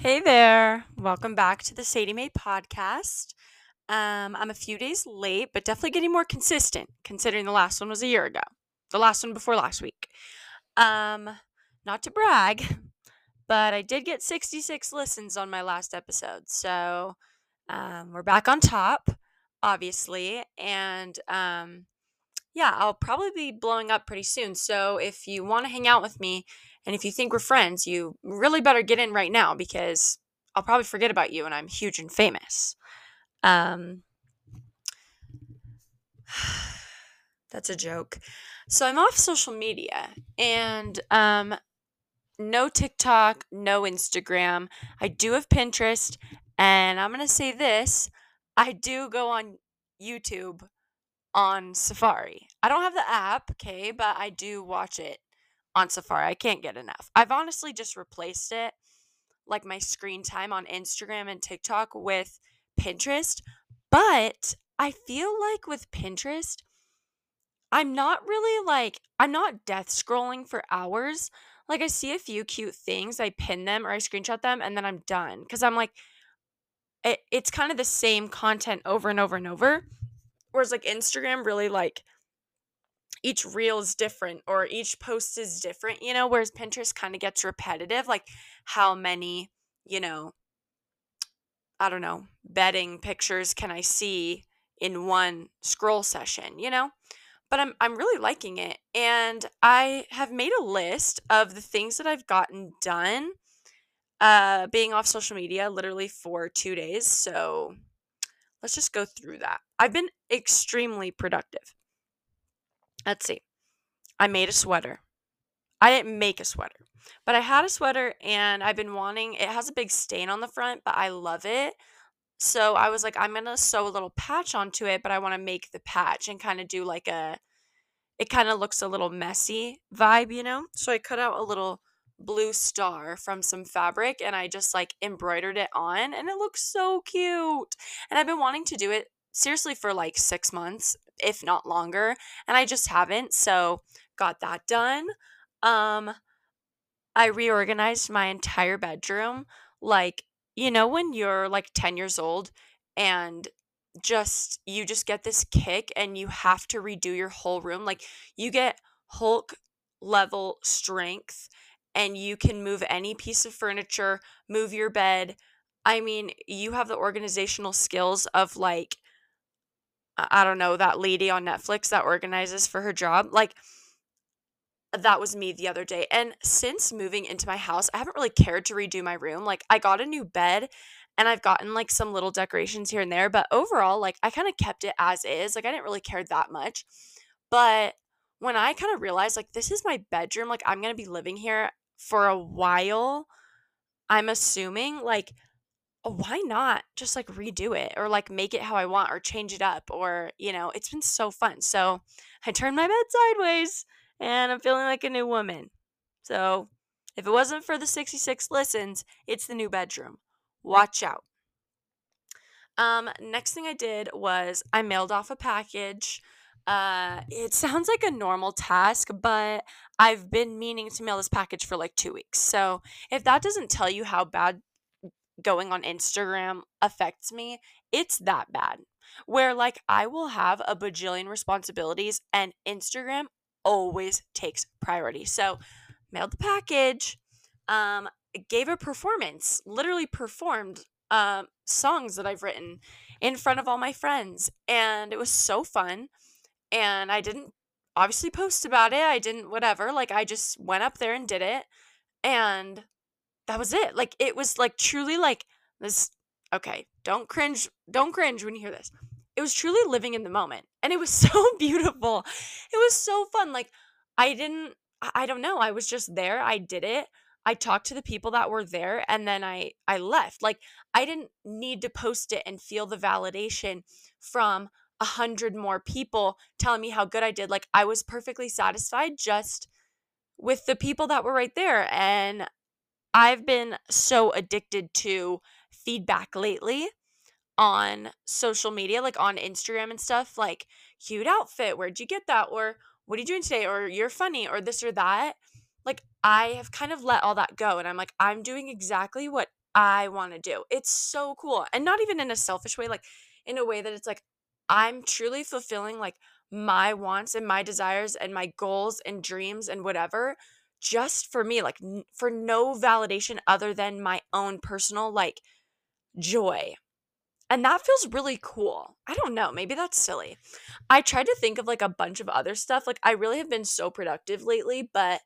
Hey there. Welcome back to the Sadie May podcast. Um, I'm a few days late, but definitely getting more consistent considering the last one was a year ago. The last one before last week. Um, not to brag, but I did get 66 listens on my last episode. So um, we're back on top, obviously. And um, yeah, I'll probably be blowing up pretty soon. So if you want to hang out with me and if you think we're friends, you really better get in right now because I'll probably forget about you and I'm huge and famous. Um, that's a joke. So I'm off social media and um, no TikTok, no Instagram. I do have Pinterest, and I'm going to say this I do go on YouTube on Safari. I don't have the app, okay, but I do watch it on Safari. I can't get enough. I've honestly just replaced it, like my screen time on Instagram and TikTok, with Pinterest. But I feel like with Pinterest, I'm not really like, I'm not death scrolling for hours. Like, I see a few cute things, I pin them or I screenshot them, and then I'm done. Cause I'm like, it, it's kind of the same content over and over and over. Whereas, like, Instagram really like, each reel is different or each post is different, you know, whereas Pinterest kind of gets repetitive, like how many, you know, I don't know, bedding pictures can I see in one scroll session, you know? But I'm I'm really liking it and I have made a list of the things that I've gotten done uh being off social media literally for 2 days. So let's just go through that. I've been extremely productive. Let's see. I made a sweater. I didn't make a sweater, but I had a sweater and I've been wanting it has a big stain on the front, but I love it. So I was like, I'm gonna sew a little patch onto it, but I want to make the patch and kind of do like a it kind of looks a little messy vibe, you know? So I cut out a little blue star from some fabric and I just like embroidered it on and it looks so cute. And I've been wanting to do it seriously for like six months, if not longer, and I just haven't. So got that done. Um, I reorganized my entire bedroom. Like, you know, when you're like 10 years old and just you just get this kick and you have to redo your whole room. Like you get Hulk level strength and you can move any piece of furniture, move your bed. I mean, you have the organizational skills of like I don't know, that lady on Netflix that organizes for her job. Like, that was me the other day. And since moving into my house, I haven't really cared to redo my room. Like, I got a new bed and I've gotten like some little decorations here and there, but overall, like, I kind of kept it as is. Like, I didn't really care that much. But when I kind of realized, like, this is my bedroom, like, I'm going to be living here for a while, I'm assuming, like, oh, why not just like redo it or like make it how I want or change it up or, you know, it's been so fun. So I turned my bed sideways and I'm feeling like a new woman. So if it wasn't for the 66 listens, it's the new bedroom. Watch out. Um, next thing I did was I mailed off a package. Uh, it sounds like a normal task, but I've been meaning to mail this package for like two weeks. So if that doesn't tell you how bad going on Instagram affects me, it's that bad. Where like I will have a bajillion responsibilities and Instagram always takes priority. So, mailed the package, um, gave a performance, literally performed um, songs that I've written in front of all my friends. And it was so fun. And I didn't obviously post about it. I didn't, whatever. Like, I just went up there and did it. And that was it. Like it was like truly like this okay, don't cringe don't cringe when you hear this. It was truly living in the moment. And it was so beautiful. It was so fun. Like I didn't I don't know. I was just there. I did it. I talked to the people that were there and then I I left. Like I didn't need to post it and feel the validation from a hundred more people telling me how good I did. Like I was perfectly satisfied just with the people that were right there. And I've been so addicted to feedback lately on social media, like on Instagram and stuff, like cute outfit, where'd you get that? Or what are you doing today? Or you're funny, or this or that. Like I have kind of let all that go and I'm like, I'm doing exactly what I want to do. It's so cool. And not even in a selfish way, like in a way that it's like I'm truly fulfilling like my wants and my desires and my goals and dreams and whatever just for me, like n- for no validation other than my own personal like joy. And that feels really cool. I don't know, maybe that's silly. I tried to think of like a bunch of other stuff. Like I really have been so productive lately, but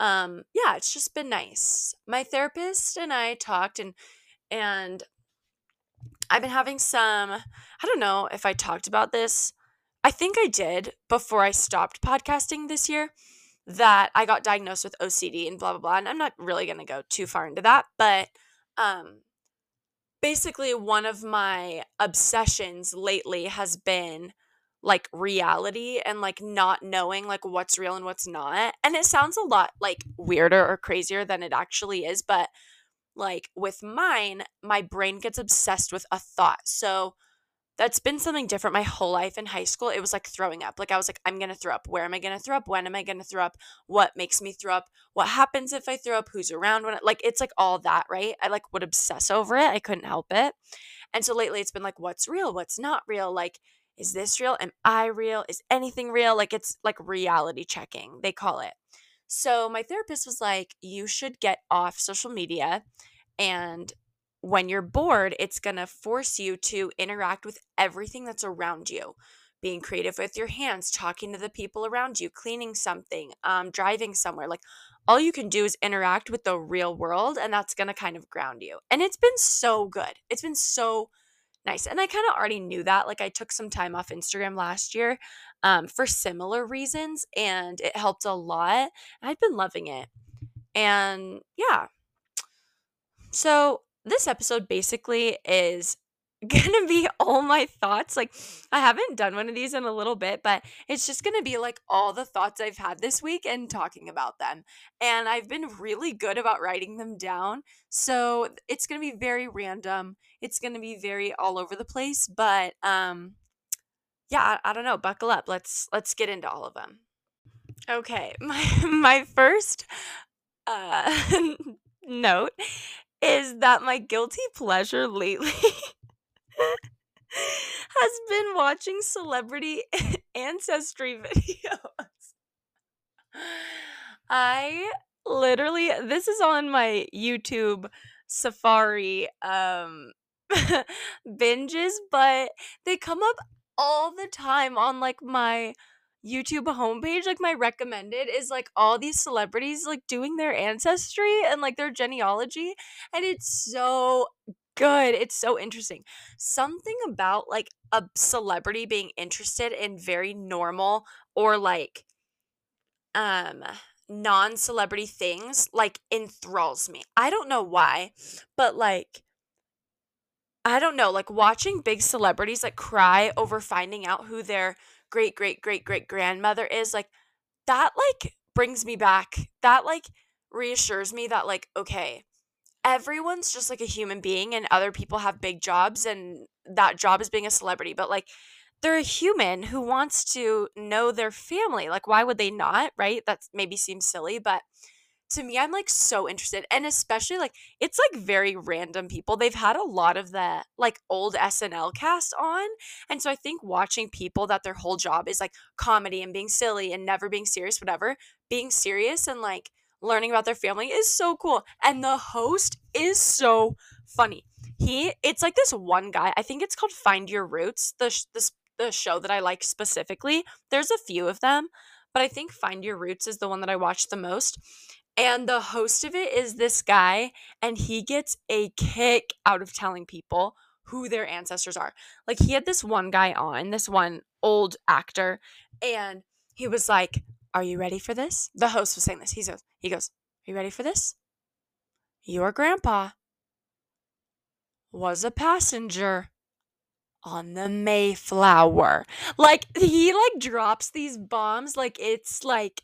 um yeah, it's just been nice. My therapist and I talked and and I've been having some I don't know if I talked about this. I think I did before I stopped podcasting this year that I got diagnosed with OCD and blah blah blah. And I'm not really going to go too far into that, but um basically one of my obsessions lately has been like reality and like not knowing like what's real and what's not. And it sounds a lot like weirder or crazier than it actually is, but like with mine, my brain gets obsessed with a thought. So that's been something different my whole life in high school. It was like throwing up. Like I was like, I'm gonna throw up. Where am I gonna throw up? When am I gonna throw up? What makes me throw up? What happens if I throw up? Who's around when it like it's like all that, right? I like would obsess over it. I couldn't help it. And so lately it's been like, what's real? What's not real? Like, is this real? Am I real? Is anything real? Like it's like reality checking, they call it. So my therapist was like, you should get off social media and when you're bored, it's going to force you to interact with everything that's around you. Being creative with your hands, talking to the people around you, cleaning something, um, driving somewhere. Like all you can do is interact with the real world, and that's going to kind of ground you. And it's been so good. It's been so nice. And I kind of already knew that. Like I took some time off Instagram last year um, for similar reasons, and it helped a lot. I've been loving it. And yeah. So this episode basically is gonna be all my thoughts. Like, I haven't done one of these in a little bit, but it's just gonna be like all the thoughts I've had this week and talking about them. And I've been really good about writing them down. So it's gonna be very random. It's gonna be very all over the place, but um yeah, I, I don't know. Buckle up. Let's let's get into all of them. Okay, my my first uh note is that my guilty pleasure lately has been watching celebrity ancestry videos. I literally this is on my YouTube Safari um binges, but they come up all the time on like my YouTube homepage, like my recommended is like all these celebrities like doing their ancestry and like their genealogy. And it's so good. It's so interesting. Something about like a celebrity being interested in very normal or like um non-celebrity things like enthralls me. I don't know why, but like I don't know, like watching big celebrities like cry over finding out who their great great great great grandmother is like that like brings me back. That like reassures me that like okay everyone's just like a human being and other people have big jobs and that job is being a celebrity but like they're a human who wants to know their family. Like why would they not right? That maybe seems silly but to me i'm like so interested and especially like it's like very random people. They've had a lot of the like old snl cast on and so i think watching people that their whole job is like comedy and being silly and never being serious whatever being serious and like learning about their family is so cool and the host is so funny. He it's like this one guy i think it's called find your roots the sh- this the show that i like specifically. There's a few of them but i think find your roots is the one that i watch the most and the host of it is this guy, and he gets a kick out of telling people who their ancestors are. Like, he had this one guy on, this one old actor, and he was like, Are you ready for this? The host was saying this. He goes, he goes, Are you ready for this? Your grandpa was a passenger on the Mayflower. Like he like drops these bombs like it's like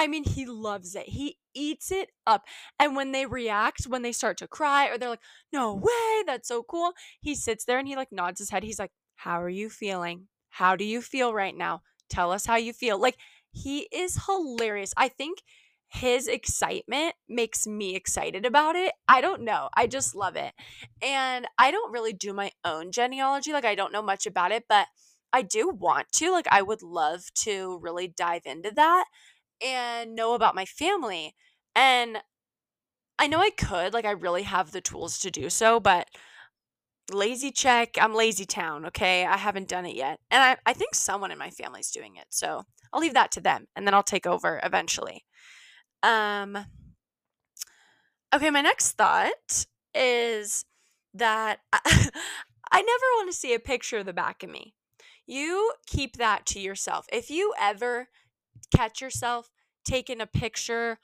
I mean he loves it. He eats it up. And when they react, when they start to cry or they're like, no way, that's so cool, he sits there and he like nods his head. He's like, how are you feeling? How do you feel right now? Tell us how you feel. Like, he is hilarious. I think his excitement makes me excited about it. I don't know. I just love it. And I don't really do my own genealogy. Like, I don't know much about it, but I do want to. Like, I would love to really dive into that and know about my family. And I know I could. Like, I really have the tools to do so, but lazy check. I'm lazy town, okay? I haven't done it yet. And I, I think someone in my family's doing it. So I'll leave that to them and then I'll take over eventually. Um Okay, my next thought is that I, I never want to see a picture of the back of me. You keep that to yourself. If you ever catch yourself taking a picture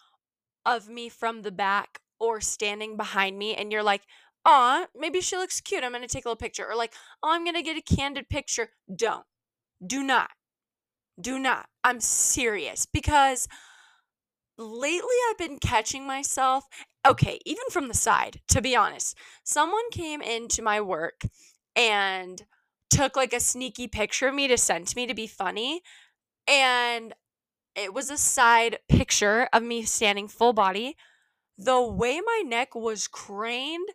of me from the back or standing behind me and you're like, aw, maybe she looks cute. I'm going to take a little picture. Or like, oh, I'm going to get a candid picture. Don't. Do not. Do not. I'm serious because lately I've been catching myself. Okay, even from the side, to be honest. Someone came into my work and took like a sneaky picture of me to send to me to be funny. And it was a side picture of me standing full body. The way my neck was craned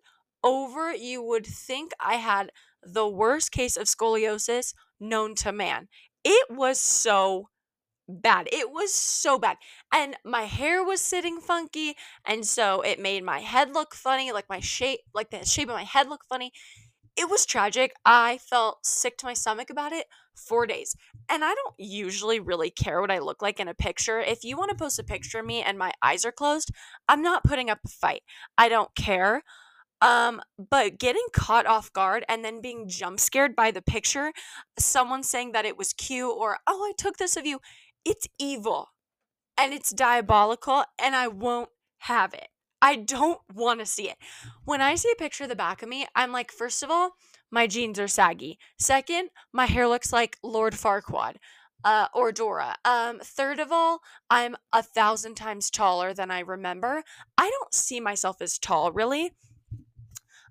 over, you would think I had the worst case of scoliosis known to man. It was so bad. It was so bad. And my hair was sitting funky. And so it made my head look funny, like my shape, like the shape of my head look funny. It was tragic. I felt sick to my stomach about it four days. And I don't usually really care what I look like in a picture. If you want to post a picture of me and my eyes are closed, I'm not putting up a fight. I don't care. Um, but getting caught off guard and then being jump scared by the picture, someone saying that it was cute or, oh, I took this of you, it's evil and it's diabolical and I won't have it. I don't want to see it. When I see a picture of the back of me, I'm like, first of all, my jeans are saggy. Second, my hair looks like Lord Farquaad uh, or Dora. Um, third of all, I'm a thousand times taller than I remember. I don't see myself as tall, really.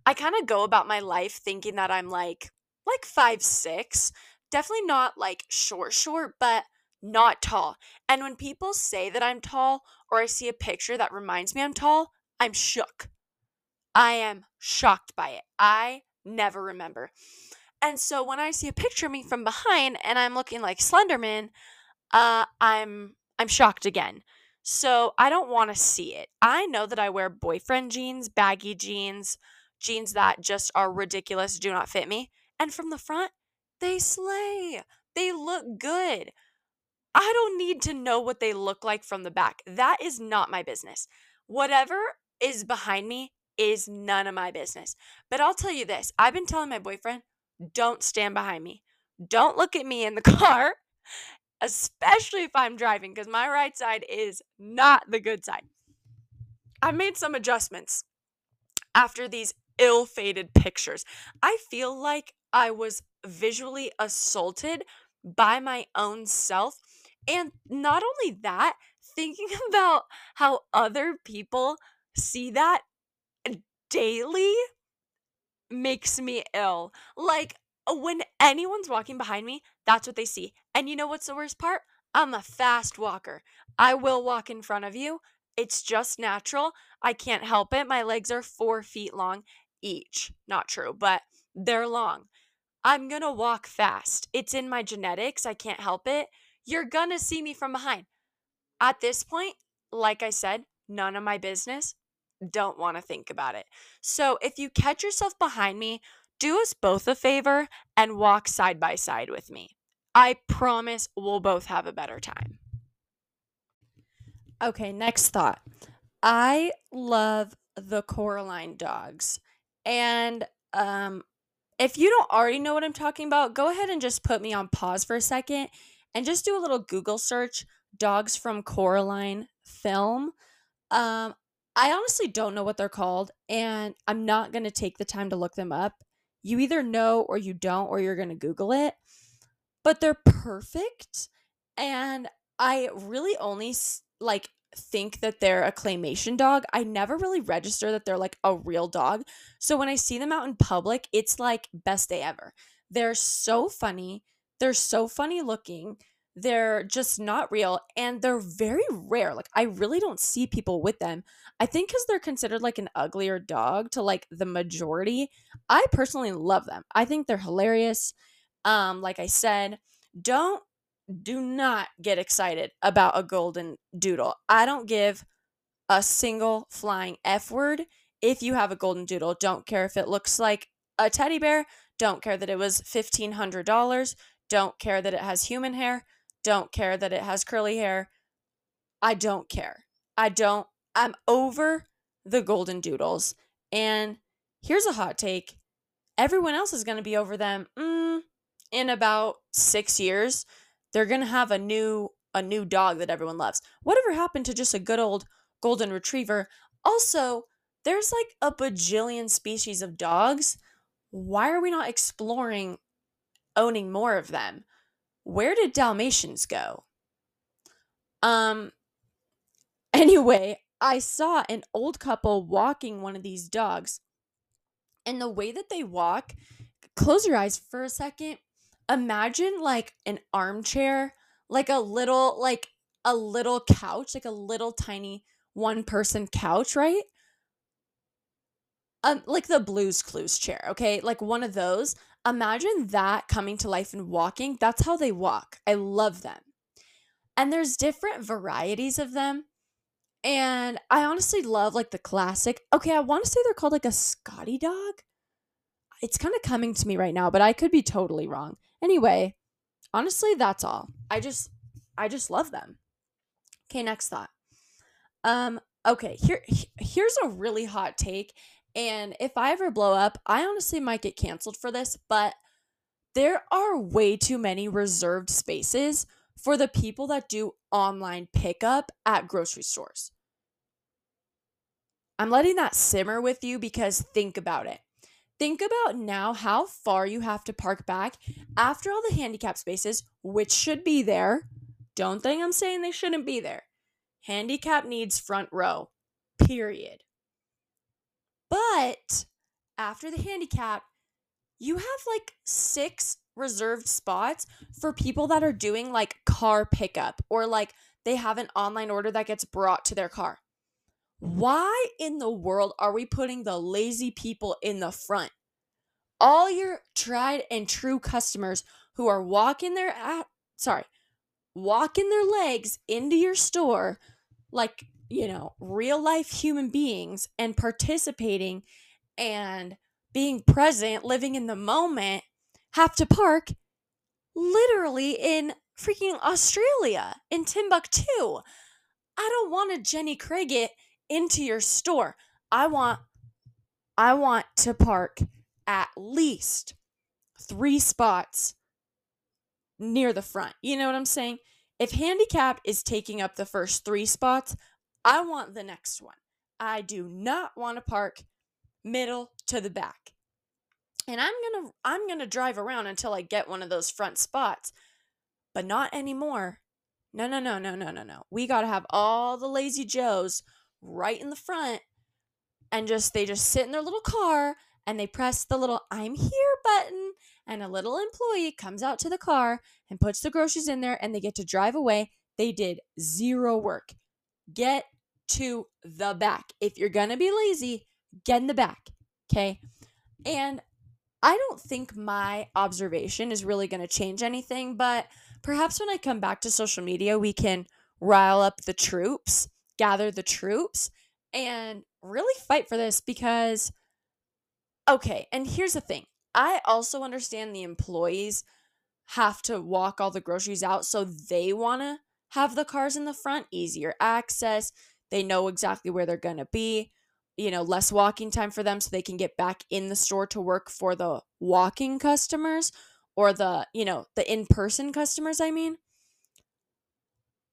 I kind of go about my life thinking that I'm like like five six, definitely not like short short, but not tall. And when people say that I'm tall or I see a picture that reminds me I'm tall, I'm shook. I am shocked by it. I never remember. And so when I see a picture of me from behind and I'm looking like Slenderman, uh, I'm I'm shocked again. So I don't want to see it. I know that I wear boyfriend jeans, baggy jeans, jeans that just are ridiculous, do not fit me. And from the front, they slay. They look good. I don't need to know what they look like from the back. That is not my business. Whatever is behind me is none of my business. But I'll tell you this I've been telling my boyfriend, don't stand behind me. Don't look at me in the car, especially if I'm driving, because my right side is not the good side. I've made some adjustments after these ill fated pictures. I feel like I was visually assaulted by my own self. And not only that, thinking about how other people see that daily makes me ill. Like uh, when anyone's walking behind me, that's what they see. And you know what's the worst part? I'm a fast walker. I will walk in front of you. It's just natural. I can't help it. My legs are four feet long each. Not true, but they're long. I'm going to walk fast. It's in my genetics. I can't help it. You're going to see me from behind. At this point, like I said, none of my business. Don't want to think about it. So if you catch yourself behind me, do us both a favor and walk side by side with me. I promise we'll both have a better time. Okay, next thought. I love the Coraline dogs. And um, if you don't already know what I'm talking about, go ahead and just put me on pause for a second and just do a little Google search dogs from Coraline film. Um, I honestly don't know what they're called, and I'm not going to take the time to look them up. You either know or you don't, or you're going to Google it. But they're perfect. And I really only like think that they're a claymation dog. I never really register that they're like a real dog. So when I see them out in public, it's like best day ever. They're so funny. They're so funny looking. They're just not real and they're very rare. Like I really don't see people with them. I think cuz they're considered like an uglier dog to like the majority. I personally love them. I think they're hilarious. Um like I said, don't do not get excited about a golden doodle. I don't give a single flying F word if you have a golden doodle. Don't care if it looks like a teddy bear. Don't care that it was $1,500. Don't care that it has human hair. Don't care that it has curly hair. I don't care. I don't. I'm over the golden doodles. And here's a hot take everyone else is going to be over them mm, in about six years. They're going to have a new a new dog that everyone loves. Whatever happened to just a good old golden retriever? Also, there's like a bajillion species of dogs. Why are we not exploring owning more of them? Where did Dalmatians go? Um anyway, I saw an old couple walking one of these dogs. And the way that they walk, close your eyes for a second. Imagine like an armchair, like a little like a little couch, like a little tiny one person couch, right? Um, like the Blues Clues chair, okay? Like one of those. Imagine that coming to life and walking. That's how they walk. I love them. And there's different varieties of them. And I honestly love like the classic. Okay, I want to say they're called like a Scotty dog. It's kind of coming to me right now, but I could be totally wrong. Anyway, honestly, that's all. I just I just love them. Okay, next thought. Um, okay, here here's a really hot take. And if I ever blow up, I honestly might get canceled for this, but there are way too many reserved spaces for the people that do online pickup at grocery stores. I'm letting that simmer with you because think about it. Think about now how far you have to park back after all the handicap spaces, which should be there. Don't think I'm saying they shouldn't be there. Handicap needs front row, period. But after the handicap, you have like six reserved spots for people that are doing like car pickup or like they have an online order that gets brought to their car. Mm-hmm. Why in the world are we putting the lazy people in the front? All your tried and true customers who are walking their at, sorry, walking their legs into your store like, you know, real life human beings and participating and being present, living in the moment, have to park literally in freaking Australia, in Timbuktu. I don't want to Jenny Craig it into your store. I want I want to park at least 3 spots near the front. You know what I'm saying? If handicap is taking up the first three spots, I want the next one. I do not want to park middle to the back. And I'm going to I'm going to drive around until I get one of those front spots. But not anymore. No, no, no, no, no, no, no. We got to have all the lazy joes right in the front and just they just sit in their little car and they press the little I'm here button and a little employee comes out to the car and puts the groceries in there and they get to drive away. They did zero work. Get to the back. If you're going to be lazy, get in the back. Okay. And I don't think my observation is really going to change anything, but perhaps when I come back to social media, we can rile up the troops, gather the troops, and really fight for this because, okay, and here's the thing I also understand the employees have to walk all the groceries out, so they want to have the cars in the front, easier access. They know exactly where they're going to be, you know, less walking time for them so they can get back in the store to work for the walking customers or the, you know, the in person customers, I mean.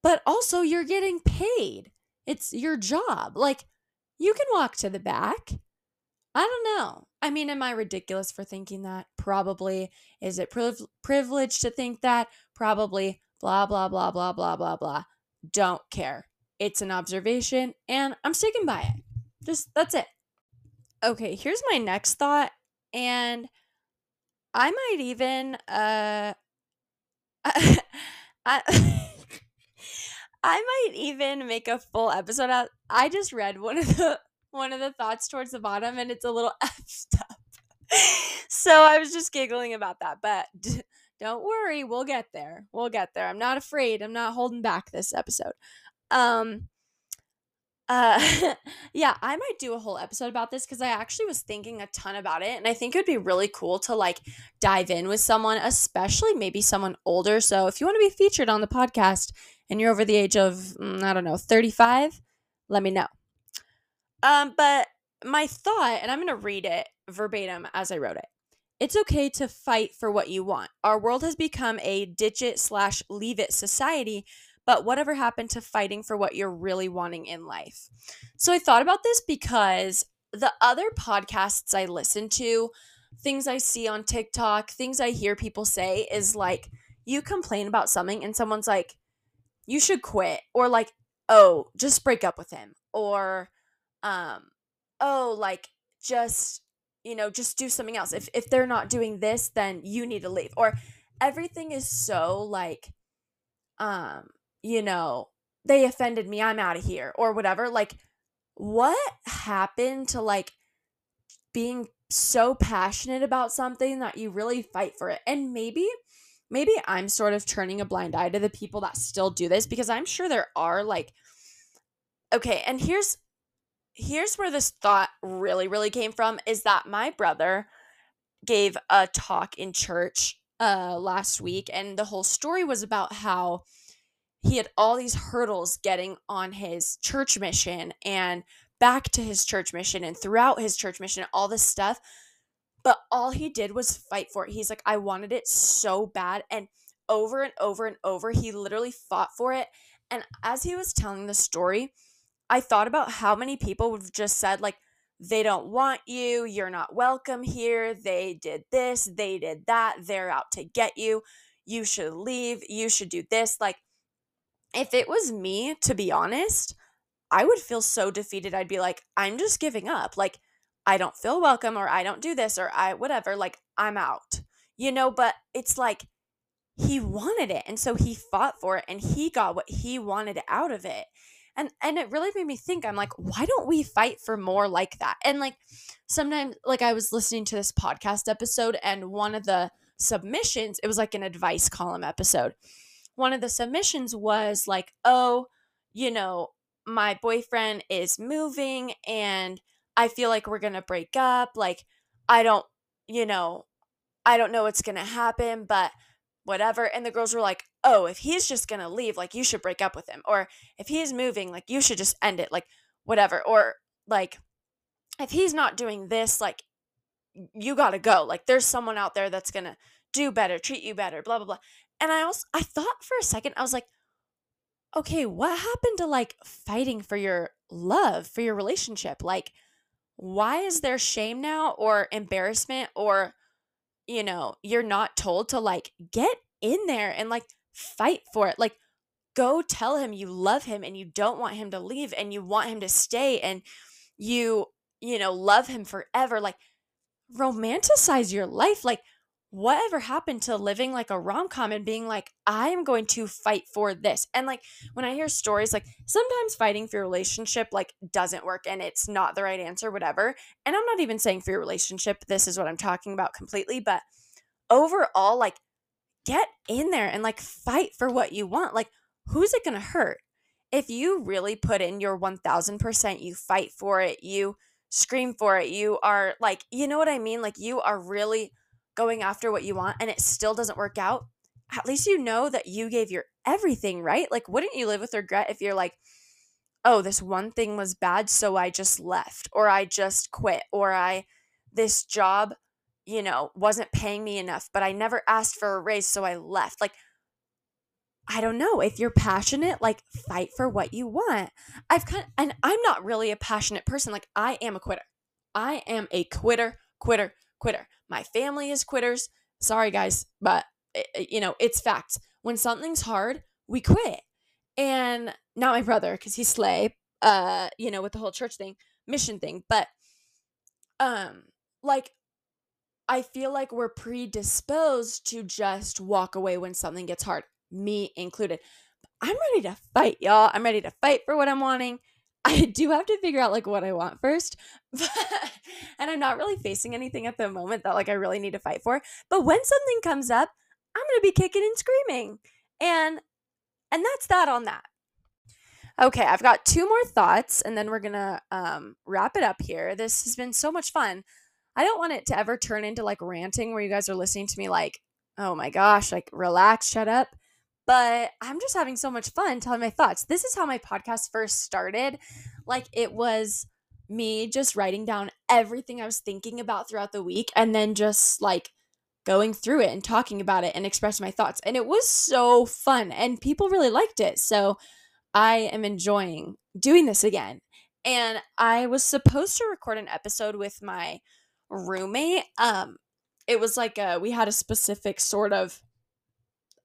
But also, you're getting paid. It's your job. Like, you can walk to the back. I don't know. I mean, am I ridiculous for thinking that? Probably. Is it priv- privileged to think that? Probably. Blah, blah, blah, blah, blah, blah, blah. Don't care. It's an observation and I'm sticking by it. Just that's it. Okay, here's my next thought. And I might even, uh, I I might even make a full episode out. I just read one of the one of the thoughts towards the bottom and it's a little effed up. so I was just giggling about that, but don't worry, we'll get there. We'll get there. I'm not afraid. I'm not holding back this episode. Um uh yeah, I might do a whole episode about this cuz I actually was thinking a ton about it and I think it would be really cool to like dive in with someone, especially maybe someone older. So if you want to be featured on the podcast and you're over the age of mm, I don't know, 35, let me know. Um but my thought and I'm going to read it verbatim as I wrote it. It's okay to fight for what you want. Our world has become a ditch it slash leave it society, but whatever happened to fighting for what you're really wanting in life? So I thought about this because the other podcasts I listen to, things I see on TikTok, things I hear people say is like, you complain about something and someone's like, you should quit, or like, oh, just break up with him, or, um, oh, like, just you know, just do something else. If if they're not doing this, then you need to leave. Or everything is so like um, you know, they offended me, I'm out of here or whatever. Like what happened to like being so passionate about something that you really fight for it? And maybe maybe I'm sort of turning a blind eye to the people that still do this because I'm sure there are like okay, and here's here's where this thought really, really came from is that my brother gave a talk in church uh, last week, and the whole story was about how he had all these hurdles getting on his church mission and back to his church mission and throughout his church mission, all this stuff. But all he did was fight for it. He's like, I wanted it so bad. And over and over and over, he literally fought for it. And as he was telling the story, I thought about how many people would have just said, like, they don't want you, you're not welcome here, they did this, they did that, they're out to get you, you should leave, you should do this. Like, if it was me, to be honest, I would feel so defeated. I'd be like, I'm just giving up. Like, I don't feel welcome, or I don't do this, or I, whatever, like, I'm out, you know? But it's like, he wanted it. And so he fought for it and he got what he wanted out of it and and it really made me think i'm like why don't we fight for more like that? And like sometimes like i was listening to this podcast episode and one of the submissions it was like an advice column episode. One of the submissions was like oh you know my boyfriend is moving and i feel like we're gonna break up like i don't you know i don't know what's gonna happen but whatever. And the girls were like, oh, if he's just going to leave, like, you should break up with him. Or if he's moving, like, you should just end it, like, whatever. Or, like, if he's not doing this, like, you got to go. Like, there's someone out there that's going to do better, treat you better, blah, blah, blah. And I also, I thought for a second, I was like, okay, what happened to like fighting for your love, for your relationship? Like, why is there shame now or embarrassment or you know, you're not told to like get in there and like fight for it. Like go tell him you love him and you don't want him to leave and you want him to stay and you, you know, love him forever. Like romanticize your life. Like whatever happened to living like a rom-com and being like i am going to fight for this and like when i hear stories like sometimes fighting for your relationship like doesn't work and it's not the right answer whatever and i'm not even saying for your relationship this is what i'm talking about completely but overall like get in there and like fight for what you want like who's it to hurt? If you really put in your 1000% you fight for it you scream for it you are like you know what i mean? Like you are really going after what you want and it still doesn't work out, at least you know that you gave your everything, right? Like, wouldn't you live with regret if you're like, oh, this one thing was bad, so I just left, or I just quit, or I, this job, you know, wasn't paying me enough, but I never asked for a raise, so I left. Like, I don't know. If you're passionate, like fight for what you want. I've kind of, and I'm not really a passionate person. Like I am a quitter. I am a quitter, quitter, quitter. My family is quitters. Sorry, guys, but eh, eh, you know, it's fact. When something's hard, we quit. And not my brother, because he's slay, uh, you know, with the whole church thing, mission thing. But um, like I feel like we're predisposed to just walk away when something gets hard. me included. I'm ready to fight, y'all. I'm ready to fight for what I'm wanting. I do have to figure out like what I want first. and I'm not really facing anything at the moment that like I really need to fight for. But when something comes up, I'm going to be kicking and screaming. And and that's that on that. Okay, I've got two more thoughts and then we're going to um wrap it up here. This has been so much fun. I don't want it to ever turn into like ranting where you guys are listening to me like, "Oh my gosh, like relax, shut up." But I'm just having so much fun telling my thoughts. This is how my podcast first started. Like it was me just writing down everything I was thinking about throughout the week and then just like going through it and talking about it and expressing my thoughts. And it was so fun and people really liked it. So I am enjoying doing this again. And I was supposed to record an episode with my roommate. Um it was like a we had a specific sort of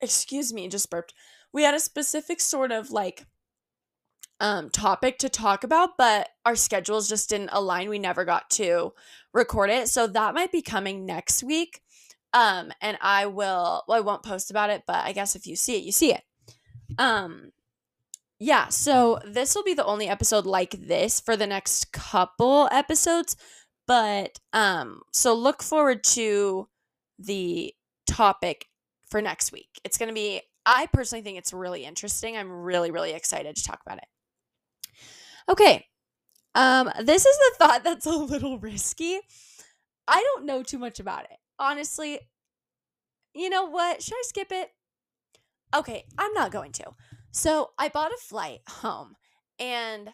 excuse me, just burped. We had a specific sort of like um topic to talk about, but our schedules just didn't align. We never got to record it. So that might be coming next week. Um and I will well I won't post about it, but I guess if you see it, you see it. Um yeah, so this will be the only episode like this for the next couple episodes, but um so look forward to the topic for next week. It's going to be, I personally think it's really interesting. I'm really, really excited to talk about it. Okay. Um, this is the thought that's a little risky. I don't know too much about it. Honestly, you know what? Should I skip it? Okay, I'm not going to. So I bought a flight home and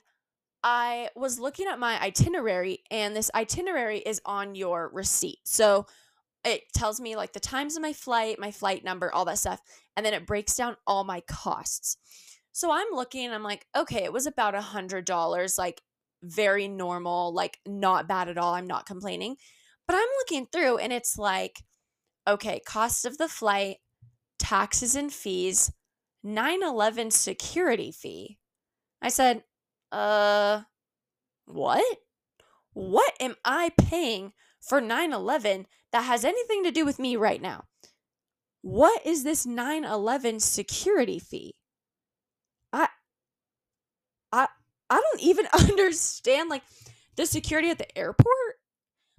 I was looking at my itinerary, and this itinerary is on your receipt. So it tells me like the times of my flight, my flight number, all that stuff, and then it breaks down all my costs. So I'm looking, I'm like, okay, it was about a hundred dollars, like very normal, like not bad at all. I'm not complaining. But I'm looking through and it's like, okay, cost of the flight, taxes and fees, 9/11 security fee. I said, uh, what? What am I paying for 9/11 that has anything to do with me right now. What is this 9/11 security fee? I I I don't even understand like the security at the airport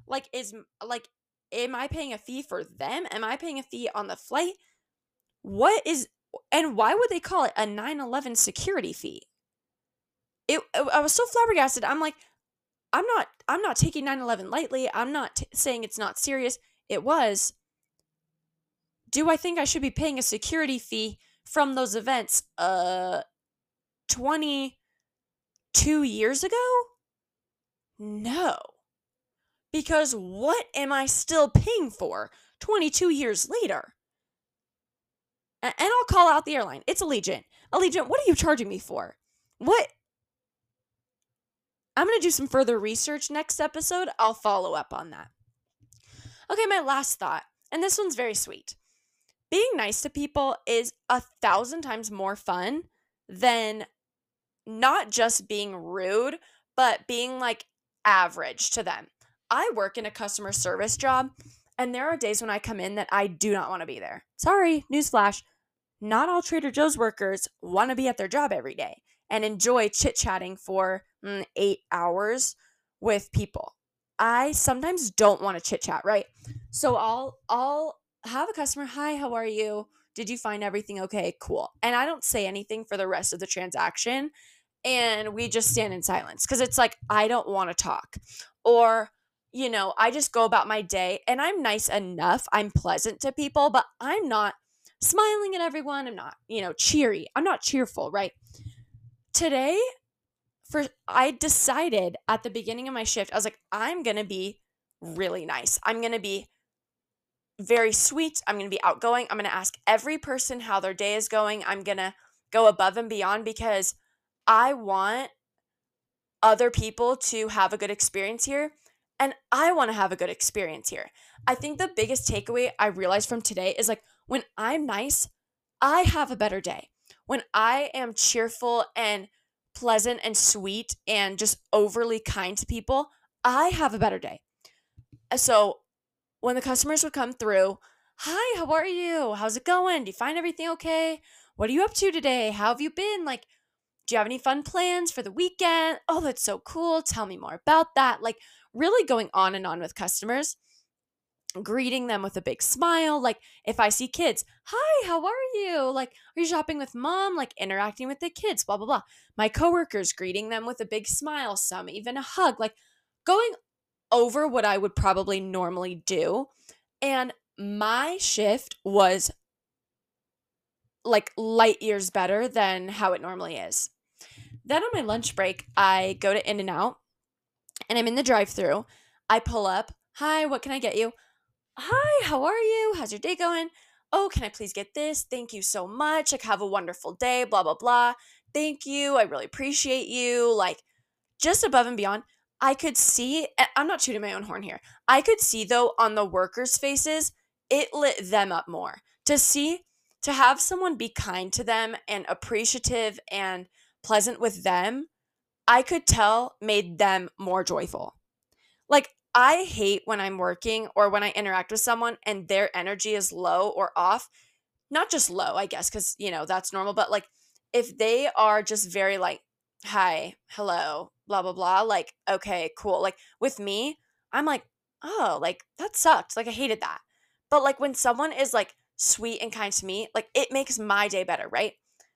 like is like am I paying a fee for them? Am I paying a fee on the flight? What is and why would they call it a 9/11 security fee? It I was so flabbergasted. I'm like I'm not I'm not taking 9/11 lightly. I'm not t- saying it's not serious. It was. Do I think I should be paying a security fee from those events uh 22 years ago? No. Because what am I still paying for 22 years later? And I'll call out the airline. It's Allegiant. Allegiant, what are you charging me for? What I'm going to do some further research next episode. I'll follow up on that. Okay, my last thought, and this one's very sweet. Being nice to people is a thousand times more fun than not just being rude, but being like average to them. I work in a customer service job, and there are days when I come in that I do not want to be there. Sorry, newsflash. Not all Trader Joe's workers want to be at their job every day and enjoy chit chatting for mm, eight hours with people. I sometimes don't want to chit chat, right? So I'll I'll have a customer, "Hi, how are you? Did you find everything okay? Cool." And I don't say anything for the rest of the transaction and we just stand in silence cuz it's like I don't want to talk. Or you know, I just go about my day and I'm nice enough. I'm pleasant to people, but I'm not smiling at everyone. I'm not, you know, cheery. I'm not cheerful, right? Today, for I decided at the beginning of my shift, I was like, I'm gonna be really nice. I'm gonna be very sweet. I'm gonna be outgoing. I'm gonna ask every person how their day is going. I'm gonna go above and beyond because I want other people to have a good experience here and I want to have a good experience here. I think the biggest takeaway I realized from today is like when I'm nice, I have a better day. When I am cheerful and pleasant and sweet and just overly kind to people, I have a better day. Uh, so when the customers would come through, hi, how are you? How's it going? Do you find everything okay? what are you up to today? How have you been? Like, do you have any fun plans for the weekend? Oh, that's so cool. Tell me more about that. Like, really going on and on with customers greeting them with a big smile. Like if I see kids, hi, how are you? Like, are you shopping with mom? Like interacting with the kids, blah, blah, blah. My coworkers greeting them with a big smile, some even a hug, like going over what I would probably normally do. And my shift was like light years better than how it normally is. Then on my lunch break, I go to In-N-Out and I'm in the drive through. I pull up, hi, what can I get you? Hi, how are you? How's your day going? Oh, can I please get this? Thank you so much. Like, have a wonderful day, blah, blah, blah. Thank you. I really appreciate you. Like, just above and beyond, I could see, I'm not shooting my own horn here. I could see, though, on the workers' faces, it lit them up more to see, to have someone be kind to them and appreciative and pleasant with them. I could tell made them more joyful. I hate when I'm working or when I interact with someone and their energy is low or off. Not just low, I guess, because, you know, that's normal, but like if they are just very like, hi, hello, blah, blah, blah, like, okay, cool. Like with me, I'm like, oh, like that sucked. Like I hated that. But like when someone is like sweet and kind to me, like it makes my day better, right?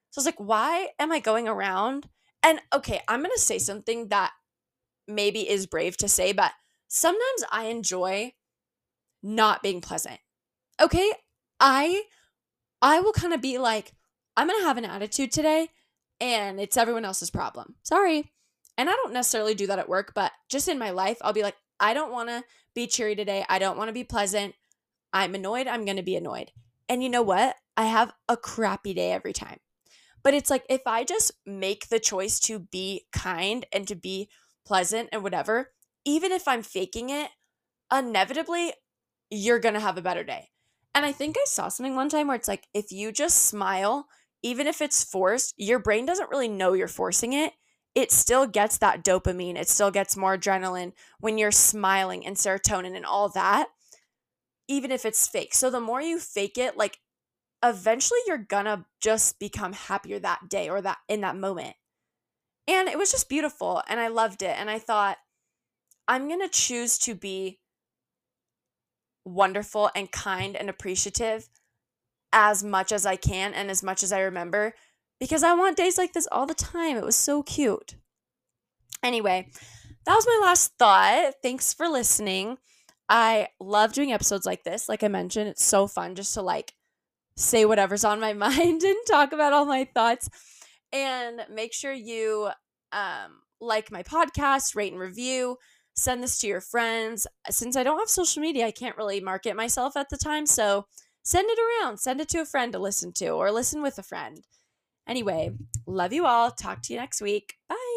So it's like, why am I going around? And okay, I'm going to say something that maybe is brave to say, but sometimes I enjoy not being pleasant. Okay? I I will kind of be like I'm going to have an attitude today and it's everyone else's problem. Sorry. And I don't necessarily do that at work, but just in my life, I'll be like I don't want to be cheery today. I don't want to be pleasant. I'm annoyed. I'm going to be annoyed. And you know what? I have a crappy day every time. But it's like if I just make the choice to be kind and to be pleasant and whatever, even if I'm faking it, inevitably you're going to have a better day. And I think I saw something one time where it's like if you just smile, even if it's forced, your brain doesn't really know you're forcing it. It still gets that dopamine. It still gets more adrenaline when you're smiling and serotonin and all that, even if it's fake. So the more you fake it, like eventually you're gonna just become happier that day or that in that moment. And it was just beautiful and I loved it. And I thought, I'm going to choose to be wonderful and kind and appreciative as much as I can and as much as I remember because I want days like this all the time. It was so cute. Anyway, that was my last thought. Thanks for listening. I love doing episodes like this. Like I mentioned, it's so fun just to like say whatever's on my mind and talk about all my thoughts. And make sure you um, like my podcast, rate and review send this to your friends. Uh, since I don't have social media, I can't really market myself at the time. So send it around, send it to a friend to listen to, or listen with a friend. Anyway, love you all. Talk to you next week. Bye.